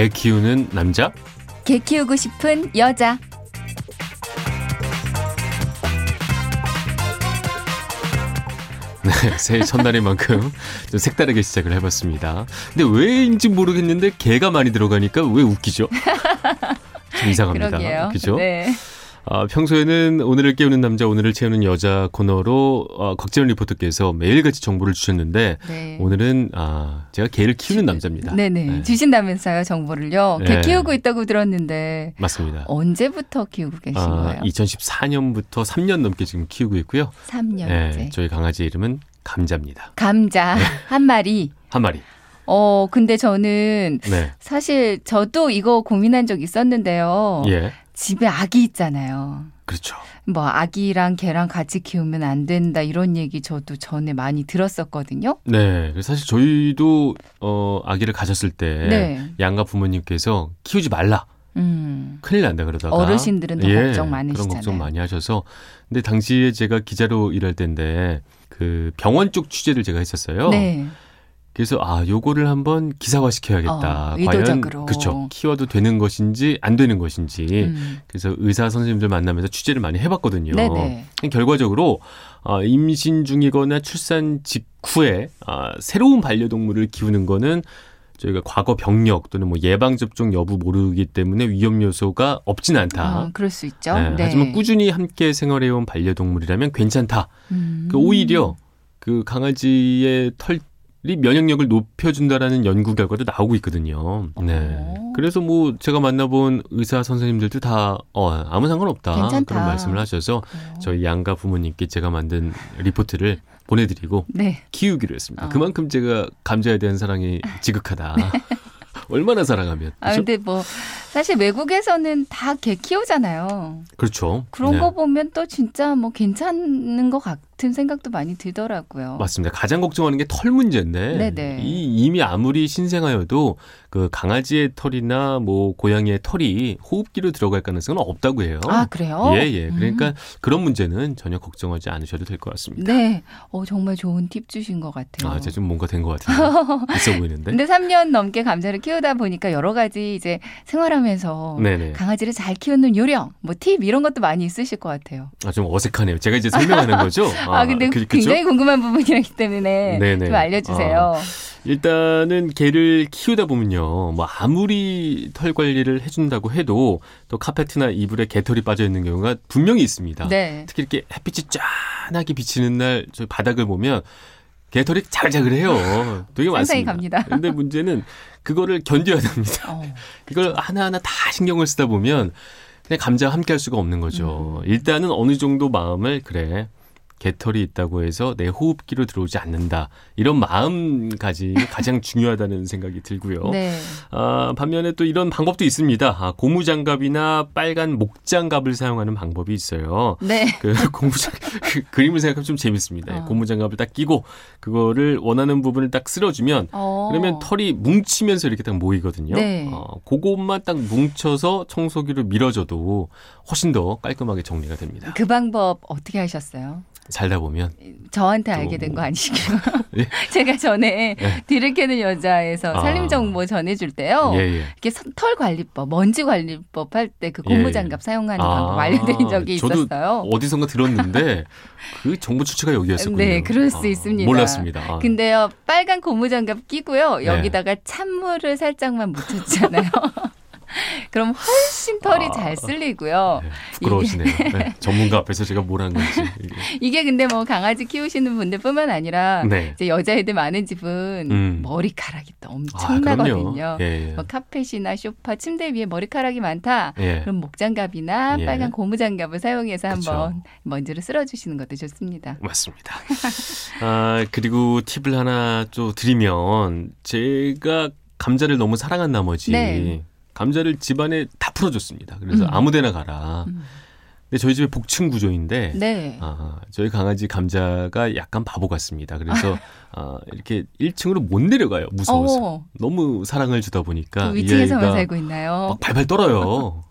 개 키우는 남자? 개 키우고 싶은 여자. 네, 새해 첫날인 만큼 좀 색다르게 시작을 해봤습니다. 근데 왜인지 모르겠는데 개가 많이 들어가니까 왜 웃기죠? 좀 이상합니다. 그러게요. 그죠? 네. 아, 평소에는 오늘을 깨우는 남자, 오늘을 채우는 여자 코너로 어, 곽재현 리포터께서 매일같이 정보를 주셨는데 네. 오늘은 아, 제가 개를 키우는 남자입니다. 네네. 네. 주신다면서요, 정보를요. 개 네. 키우고 있다고 들었는데 맞습니다. 언제부터 키우고 계신 아, 거예요? 2014년부터 3년 넘게 지금 키우고 있고요. 3년째. 네, 저희 강아지 이름은 감자입니다. 감자 한 마리. 한 마리. 어, 근데 저는 네. 사실 저도 이거 고민한 적 있었는데요. 예. 집에 아기 있잖아요. 그렇죠. 뭐 아기랑 개랑 같이 키우면 안 된다 이런 얘기 저도 전에 많이 들었었거든요. 네. 사실 저희도 어, 아기를 가졌을 때 네. 양가 부모님께서 키우지 말라. 음. 큰일 난다 그러다가 어르신들은 더 예, 걱정 많으시잖아요. 그런 걱정 많이 하셔서 근데 당시에 제가 기자로 일할 때인데 그 병원 쪽 취재를 제가 했었어요. 네. 그래서 아 요거를 한번 기사화 시켜야겠다. 어, 의도적으로. 과연 그렇죠. 키워도 되는 것인지 안 되는 것인지. 음. 그래서 의사 선생님들 만나면서 취재를 많이 해봤거든요. 네네. 결과적으로 아, 임신 중이거나 출산 직후에 아, 새로운 반려동물을 키우는 거는 저희가 과거 병력 또는 뭐 예방 접종 여부 모르기 때문에 위험 요소가 없진 않다. 아, 그럴 수 있죠. 네, 네. 하지만 꾸준히 함께 생활해온 반려동물이라면 괜찮다. 음. 그 오히려 그 강아지의 털이 면역력을 높여준다라는 연구 결과도 나오고 있거든요. 네. 어. 그래서 뭐 제가 만나본 의사 선생님들도 다 어, 아무 상관없다 괜찮다. 그런 말씀을 하셔서 어. 저희 양가 부모님께 제가 만든 리포트를 보내드리고 네. 키우기로 했습니다. 어. 그만큼 제가 감자에 대한 사랑이 지극하다. 얼마나 사랑하면 아? 근데 뭐 사실 외국에서는 다 개 키우잖아요. 그렇죠. 그런 네. 거 보면 또 진짜 뭐 괜찮은 것 같 은 생각도 많이 들더라고요. 맞습니다. 가장 걱정하는 게 털 문제인데 네네. 이 이미 아무리 신생아여도 그 강아지의 털이나 뭐 고양이의 털이 호흡기로 들어갈 가능성은 없다고 해요. 아 그래요? 예, 예. 그러니까 음. 그런 문제는 전혀 걱정하지 않으셔도 될 것 같습니다. 네. 어 정말 좋은 팁 주신 것 같아요. 아, 이제 좀 뭔가 된 것 같은데. 있어 보이는데. 근데 3년 넘게 감자를 키우다 보니까 여러 가지 이제 생활하면서 네네. 강아지를 잘 키우는 요령, 뭐 팁 이런 것도 많이 있으실 것 같아요. 아, 좀 어색하네요. 제가 이제 설명하는 거죠? 아, 근데 그-? 굉장히 궁금한 부분이기 때문에 네네. 좀 알려주세요. 일단은 개를 키우다 보면요. 뭐 아무리 털 관리를 해준다고 해도 또 카페트나 이불에 개털이 빠져 있는 경우가 분명히 있습니다. 네. 특히 이렇게 햇빛이 짠하게 비치는 날 저희 바닥을 보면 개털이 자글자글해요. 되게 많습니다. 갑니다. 근데 문제는 그거를 견뎌야 됩니다. 어, 이걸 하나하나 다 신경을 쓰다 보면 그냥 감자와 함께 할 수가 없는 거죠. 음. 일단은 어느 정도 마음을 그래. 개털이 있다고 해서 내 호흡기로 들어오지 않는다. 이런 마음가짐이 가장 중요하다는 생각이 들고요. 네. 아, 반면에 또 이런 방법도 있습니다. 아, 고무장갑이나 빨간 목장갑을 사용하는 방법이 있어요. 네. 그 고무장 그 그림을 생각하면 좀 재밌습니다. 어. 고무장갑을 딱 끼고 그거를 원하는 부분을 딱 쓸어주면 어. 그러면 털이 뭉치면서 이렇게 딱 모이거든요. 네. 어, 그것만 딱 뭉쳐서 청소기로 밀어줘도 훨씬 더 깔끔하게 정리가 됩니다. 그 방법 어떻게 하셨어요? 살다 보면 저한테 또 알게 된 거 아니시고요. 예. 제가 전에 예. 캐는 여자에서 아. 살림 정보 전해줄 때요. 예, 예. 이렇게 서- 털 관리법, 먼지 관리법 할 때그 예, 고무장갑 예. 사용하는 아, 방법 알려드린 적이 있었어요. 어디선가 들었는데 그 정보 출처가 여기였었군요. 네, 그럴 수 아, 있습니다. 몰랐습니다. 아. 근데요, 빨간 고무장갑 끼고요. 네. 여기다가 찬물을 살짝만 묻혔잖아요. 그럼 훨씬 털이 아. 잘 쓸리고요. 네, 부끄러우시네요. 네, 전문가 앞에서 제가 뭘 한 건지. 이게. 이게 근데 뭐 강아지 키우시는 분들뿐만 아니라 네. 이제 여자애들 많은 집은 음. 머리카락이 또 아, 엄청나거든요. 그럼요. 예, 예. 뭐 카펫이나 소파, 침대 위에 머리카락이 많다. 예. 그럼 목장갑이나 예. 빨간 고무장갑을 사용해서 그쵸. 한번 먼지를 쓸어주시는 것도 좋습니다. 맞습니다. 아, 그리고 팁을 하나 또 드리면 제가 감자를 너무 사랑한 나머지 네. 감자를 집안에 다 풀어줬습니다. 그래서 음. 아무데나 가라. 음. 근데 저희 집에 복층 구조인데 네. 아, 저희 강아지 감자가 약간 바보 같습니다. 그래서 아, 이렇게 1층으로 못 내려가요. 무서워서. 어, 너무 사랑을 주다 보니까 위층에서만 살고 있나요? 막 발발 떨어요.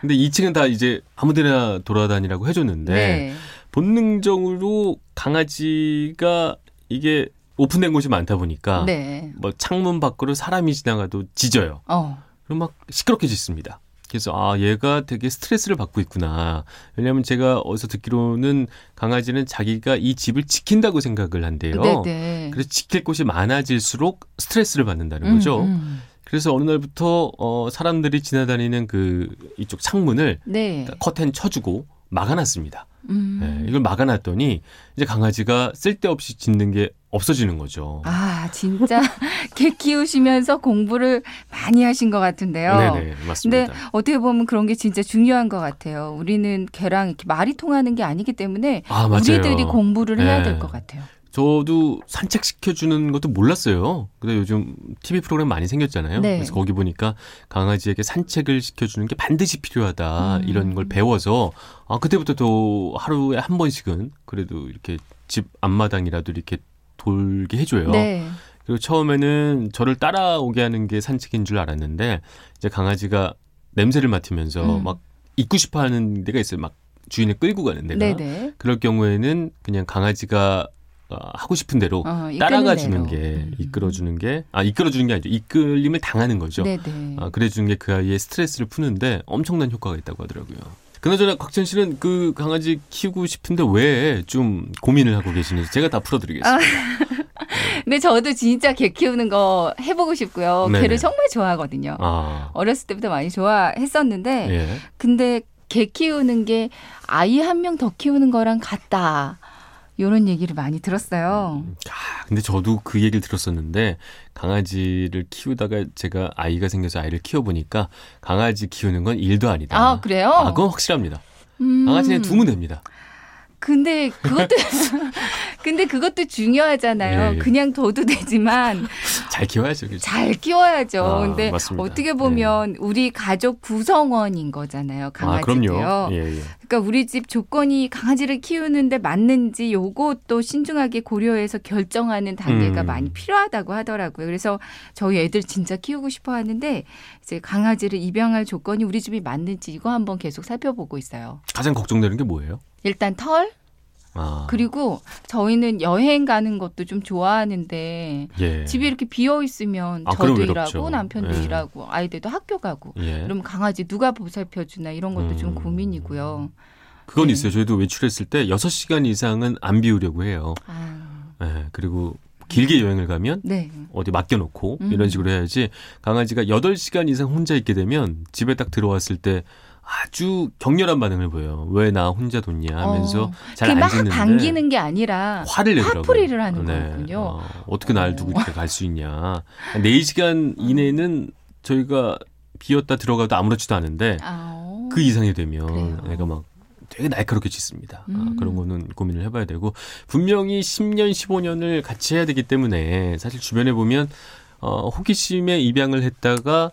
근데 2층은 다 이제 아무데나 돌아다니라고 해줬는데 네. 본능적으로 강아지가 이게 오픈된 곳이 많다 보니까 네. 뭐 창문 밖으로 사람이 지나가도 짖어요. 어. 그럼 막 시끄럽게 짖습니다. 그래서 아 얘가 되게 스트레스를 받고 있구나. 왜냐하면 제가 어디서 듣기로는 강아지는 자기가 이 집을 지킨다고 생각을 한대요. 네네. 그래서 지킬 곳이 많아질수록 스트레스를 받는다는 음, 거죠. 음. 그래서 어느 날부터 어 사람들이 지나다니는 그 이쪽 창문을 네. 커튼 쳐주고 막아놨습니다. 음. 네, 이걸 막아놨더니 이제 강아지가 쓸데없이 짖는 게 없어지는 거죠. 아, 진짜 개 키우시면서 공부를 많이 하신 것 같은데요. 네네 근데 맞습니다. 어떻게 보면 그런 게 진짜 중요한 것 같아요. 우리는 걔랑 이렇게 말이 통하는 게 아니기 때문에 아. 우리들이 공부를 해야 네. 될것 같아요. 저도 산책 시켜주는 것도 몰랐어요. 근데 요즘 TV 프로그램 많이 생겼잖아요. 네. 그래서 거기 보니까 강아지에게 산책을 시켜주는 게 반드시 필요하다 음. 이런 걸 배워서 아 그때부터 또 하루에 한 번씩은 그래도 이렇게 집 앞마당이라도 이렇게 돌게 해줘요. 네. 그리고 처음에는 저를 따라오게 하는 게 산책인 줄 알았는데 이제 강아지가 냄새를 맡으면서 음. 막 있고 싶어하는 데가 있어요. 막 주인을 끌고 가는 데가. 네네. 그럴 경우에는 그냥 강아지가 어, 하고 싶은 대로 어, 따라가. 주는 게 음. 이끌어 주는 게 아 이끌어 주는 게 아니죠. 이끌림을 당하는 거죠. 네네. 아, 그래 주는 게 그 아이의 스트레스를 푸는데 엄청난 효과가 있다고 하더라고요. 그나저나 곽천 씨는 그 강아지 키우고 싶은데 왜 좀 고민을 하고 계시는지 제가 다 풀어드리겠습니다. 근데 저도 진짜 개 키우는 거 해보고 싶고요. 네네. 개를 정말 좋아하거든요. 아, 어렸을 때부터 많이 좋아했었는데, 예. 근데 개 키우는 게 아이 한 명 더 키우는 거랑 같다. 이런 얘기를 많이 들었어요. 아, 근데 저도 그 얘기를 들었었는데 강아지를 키우다가 제가 아이가 생겨서 아이를 키워보니까 강아지 키우는 건 일도 아니다. 아, 그래요? 아, 그건 확실합니다. 음. 강아지는 두면 됩니다. 근데 그것도 근데 그것도 중요하잖아요. 예, 예. 그냥 둬도 되지만 잘 키워야죠. 그죠? 잘 키워야죠. 아, 근데 맞습니다. 어떻게 보면 우리 가족 구성원인 거잖아요. 아, 강아지도요. 그럼요. 예, 예. 그러니까 우리 집 조건이 강아지를 키우는데 맞는지 요것도 신중하게 고려해서 결정하는 단계가 음. 많이 필요하다고 하더라고요. 그래서 저희 애들 진짜 키우고 싶어 하는데 이제 강아지를 입양할 조건이 우리 집이 맞는지 이거 한번 계속 살펴보고 있어요. 가장 걱정되는 게 뭐예요? 일단 털 아, 그리고 저희는 여행 가는 것도 좀 좋아하는데 예. 집이 이렇게 비어 있으면 아, 저도. 일하고 남편도 예. 일하고 아이들도 학교 가고 예. 그럼 강아지 누가 보살펴 주나 이런 것도 좀 음. 고민이고요. 그건 네. 있어요. 저희도 외출했을 때 6시간 이상은 안 비우려고 해요. 아, 예. 그리고 길게 여행을 가면 네. 어디 맡겨놓고 음. 이런 식으로 해야지 강아지가 8시간 이상 혼자 있게 되면 집에 딱 들어왔을 때 아주 격렬한 반응을 보여요. 왜 나 혼자 뒀냐 하면서 어, 잘 그게 안막 반기는 게 아니라 화를 내더라고요. 화풀이를 하는 거군요. 어, 어떻게 날 어. 두고 이렇게 갈 수 있냐. 4시간 이내는 저희가 비었다 들어가도 아무렇지도 않은데 아, 그 이상이 되면 그래요. 애가 막 되게 날카롭게 짖습니다. 아, 음. 그런 거는 고민을 해봐야 되고 분명히 10년, 15년을 같이 해야 되기 때문에 사실 주변에 보면 어, 호기심에 입양을 했다가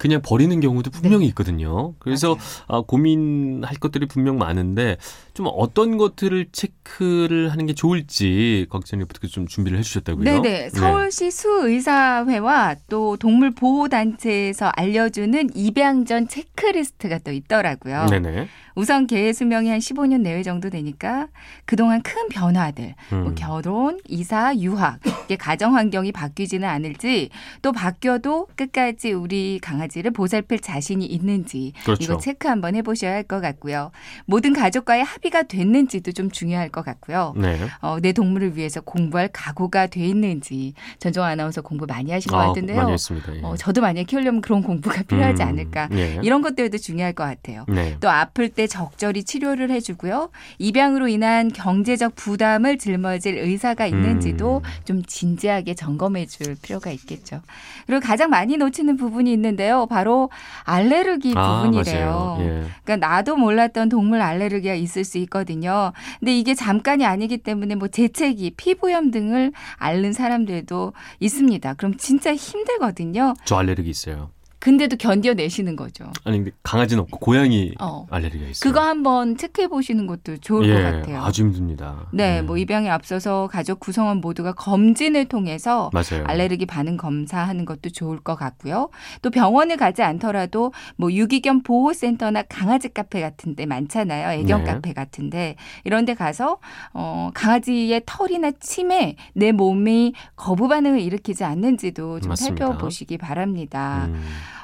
그냥 버리는 경우도 분명히 있거든요. 그래서 네. 아, 고민할 것들이 분명 많은데 좀 어떤 것들을 체크를 하는 게 좋을지 리포터가 좀 준비를 해주셨다고요. 네네. 서울시 수의사회와 또 동물 보호 단체에서 알려주는 입양 전 체크리스트가 또 있더라고요. 네네. 우선 개의 수명이 한 15년 내외 정도 되니까 그동안 큰 변화들, 뭐 음. 결혼, 이사, 유학, 이게 가정 환경이 바뀌지는 않을지 또 바뀌어도 끝까지 우리 강아지 를 보살필 자신이 있는지 그렇죠. 이거 체크 한번 해보셔야 할 것 같고요. 모든 가족과의 합의가 됐는지도 좀 중요할 것 같고요. 네. 어, 내 동물을 위해서 공부할 각오가 돼 있는지 전종 아나운서 공부 많이 하신 것 아, 같은데요. 많이 했습니다. 예. 어, 저도 만약에 키우려면 그런 공부가 필요하지 음, 않을까. 예. 이런 것들도 중요할 것 같아요. 네. 또 아플 때 적절히 치료를 해주고요. 입양으로 인한 경제적 부담을 짊어질 의사가 있는지도 음. 좀 진지하게 점검해 줄 필요가 있겠죠. 그리고 가장 많이 놓치는 부분이 있는데요. 바로 알레르기 아, 부분이래요. 예. 그러니까 나도 몰랐던 동물 알레르기가 있을 수 있거든요. 근데 이게 잠깐이 아니기 때문에 뭐 재채기, 피부염 등을 앓는 사람들도 있습니다. 그럼 진짜 힘들거든요. 저 알레르기 있어요. 근데도 견뎌내시는 거죠. 아니 근데 강아지는 없고 고양이 어. 알레르기가 있어요. 그거 한번 체크해 보시는 것도 좋을 예, 것 같아요. 아주 힘듭니다. 네, 예. 뭐 입양에 앞서서 가족 구성원 모두가 검진을 통해서 맞아요. 알레르기 반응 검사하는 것도 좋을 것 같고요. 또 병원을 가지 않더라도 뭐 유기견 보호센터나 강아지 카페 같은 데 많잖아요. 애견 네. 카페 같은데 이런 데 가서 어 강아지의 털이나 침에 내 몸이 거부 반응을 일으키지 않는지도 좀 맞습니다. 살펴보시기 바랍니다. 음.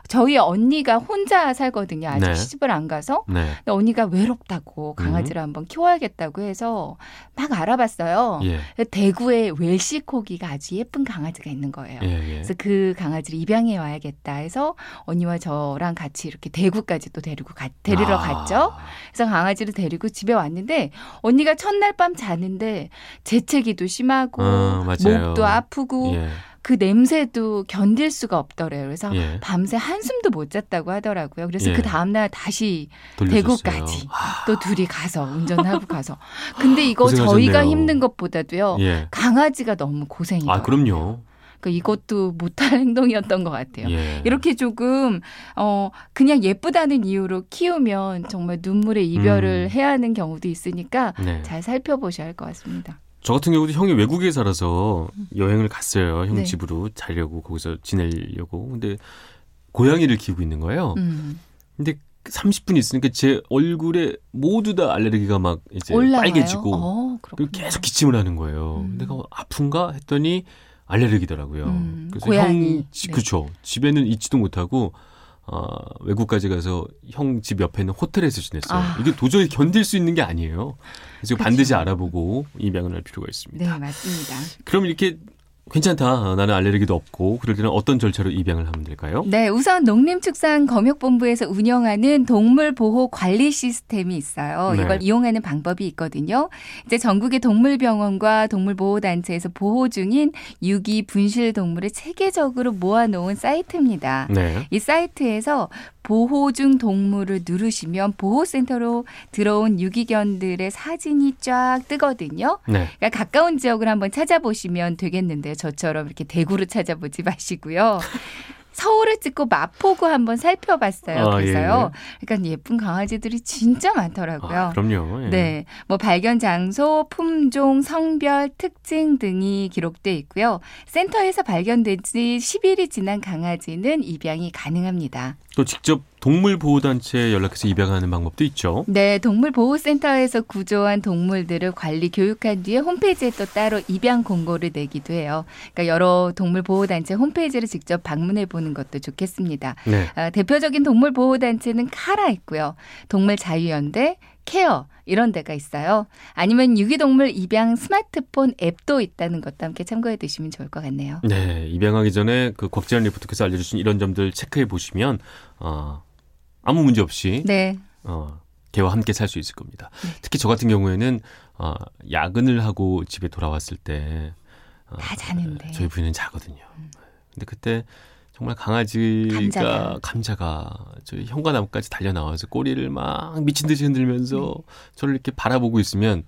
저희 언니가 혼자 살거든요. 아직 네. 시집을 안 가서. 네. 근데 언니가 외롭다고 강아지를 한번 키워야겠다고 해서 막 알아봤어요. 예. 대구에 웰시코기가 아주 예쁜 강아지가 있는 거예요. 예, 예. 그래서 그 강아지를 입양해 와야겠다 해서 언니와 저랑 같이 이렇게 대구까지 또 데리고 가, 데리러 아. 갔죠. 그래서 강아지를 데리고 집에 왔는데 언니가 첫날 밤 자는데 재채기도 심하고 어. 목도 아프고 예. 그 냄새도 견딜 수가 없더래요. 그래서 예. 밤새 한숨도 못 잤다고 하더라고요. 그래서 예. 그 다음날 다시 돌려줬어요. 대구까지 아, 또 둘이 가서 운전하고 가서. 근데 이거 고생하셨네요. 저희가 힘든 것보다도요. 예. 강아지가 너무 고생이에요. 아, 그럼요. 그러니까 이것도 못할 행동이었던 것 같아요. 예. 이렇게 조금 어 그냥 예쁘다는 이유로 키우면 정말 눈물의 이별을 음. 해야 하는 경우도 있으니까 네. 잘 살펴보셔야 할 것 같습니다. 저 같은 경우도 형이 외국에 살아서 여행을 갔어요. 형 네. 집으로 자려고 거기서 지내려고. 근데 고양이를 키우고 있는 거예요. 음. 근데 30분 있으니까 제 얼굴에 모두 다 알레르기가 막 이제 올라와요. 빨개지고 어, 그리고. 계속 기침을 하는 거예요. 음. 내가 아픈가 했더니 알레르기더라고요. 음, 그래서 고양이. 형 집, 네. 그렇죠. 집에는 있지도 못하고 어, 외국까지 가서 형 집 옆에 있는 호텔에서 지냈어요. 아. 이게 도저히 견딜 수 있는 게 아니에요. 그래서 그쵸. 반드시 알아보고 입양을 할 필요가 있습니다. 네, 맞습니다. 그럼 이렇게 괜찮다. 나는 알레르기도 없고 그럴 때는 어떤 절차로 입양을 하면 될까요? 네, 우선 농림축산검역본부에서 운영하는 동물 보호 관리 시스템이 있어요. 네. 이걸 이용하는 방법이 있거든요. 이제 전국의 동물병원과 동물보호단체에서 보호 중인 유기 분실 동물을 체계적으로 모아놓은 사이트입니다. 네. 이 사이트에서 보호 중 동물을 누르시면 보호센터로 들어온 유기견들의 사진이 쫙 뜨거든요. 네. 그러니까 가까운 지역을 한번 찾아보시면 되겠는데요. 저처럼 이렇게 대구를 찾아보지 마시고요. 서울을 찍고 마포구 한번 살펴봤어요. 아, 그래서요. 그러니까 예쁜 강아지들이 진짜 많더라고요. 아, 그럼요. 예. 네. 뭐 발견 장소, 품종, 성별, 특징 등이 기록돼 있고요. 센터에서 발견된 지 10일이 지난 강아지는 입양이 가능합니다. 또 직접 동물보호단체에 연락해서 입양하는 방법도 있죠. 네, 동물보호센터에서 구조한 동물들을 관리 교육한 뒤에 홈페이지에 또 따로 입양 공고를 내기도 해요. 그러니까 여러 동물보호단체 홈페이지를 직접 방문해 보는 것도 좋겠습니다. 네. 아, 대표적인 동물보호단체는 카라 있고요. 동물자유연대, 케어 이런 데가 있어요. 아니면 유기동물 입양 스마트폰 앱도 있다는 것도 함께 참고해 두시면 좋을 것 같네요. 네, 입양하기 전에 그 곽지연 리포터께서 알려주신 이런 점들 체크해 보시면 어, 아무 문제 없이 네, 어, 개와 함께 살 수 있을 겁니다. 네. 특히 저 같은 경우에는 어, 야근을 하고 집에 돌아왔을 때 어, 다 자는데. 음. 저희 부인은 자거든요. 근데 그때 정말 강아지가 감자가. 감자가 저희 현관앞까지 달려 나와서 꼬리를 막 미친 듯이 흔들면서 저를 이렇게 바라보고 있으면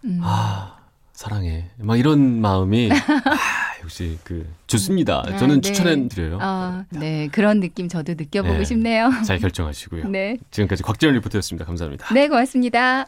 네. 음. 아 사랑해 막 이런 마음이 아, 역시 그 좋습니다. 아, 저는 네. 추천해 드려요. 아, 네, 그런 느낌 저도 느껴보고 네. 싶네요. 잘 결정하시고요. 네, 지금까지 곽지연 리포터였습니다. 감사합니다. 네, 고맙습니다.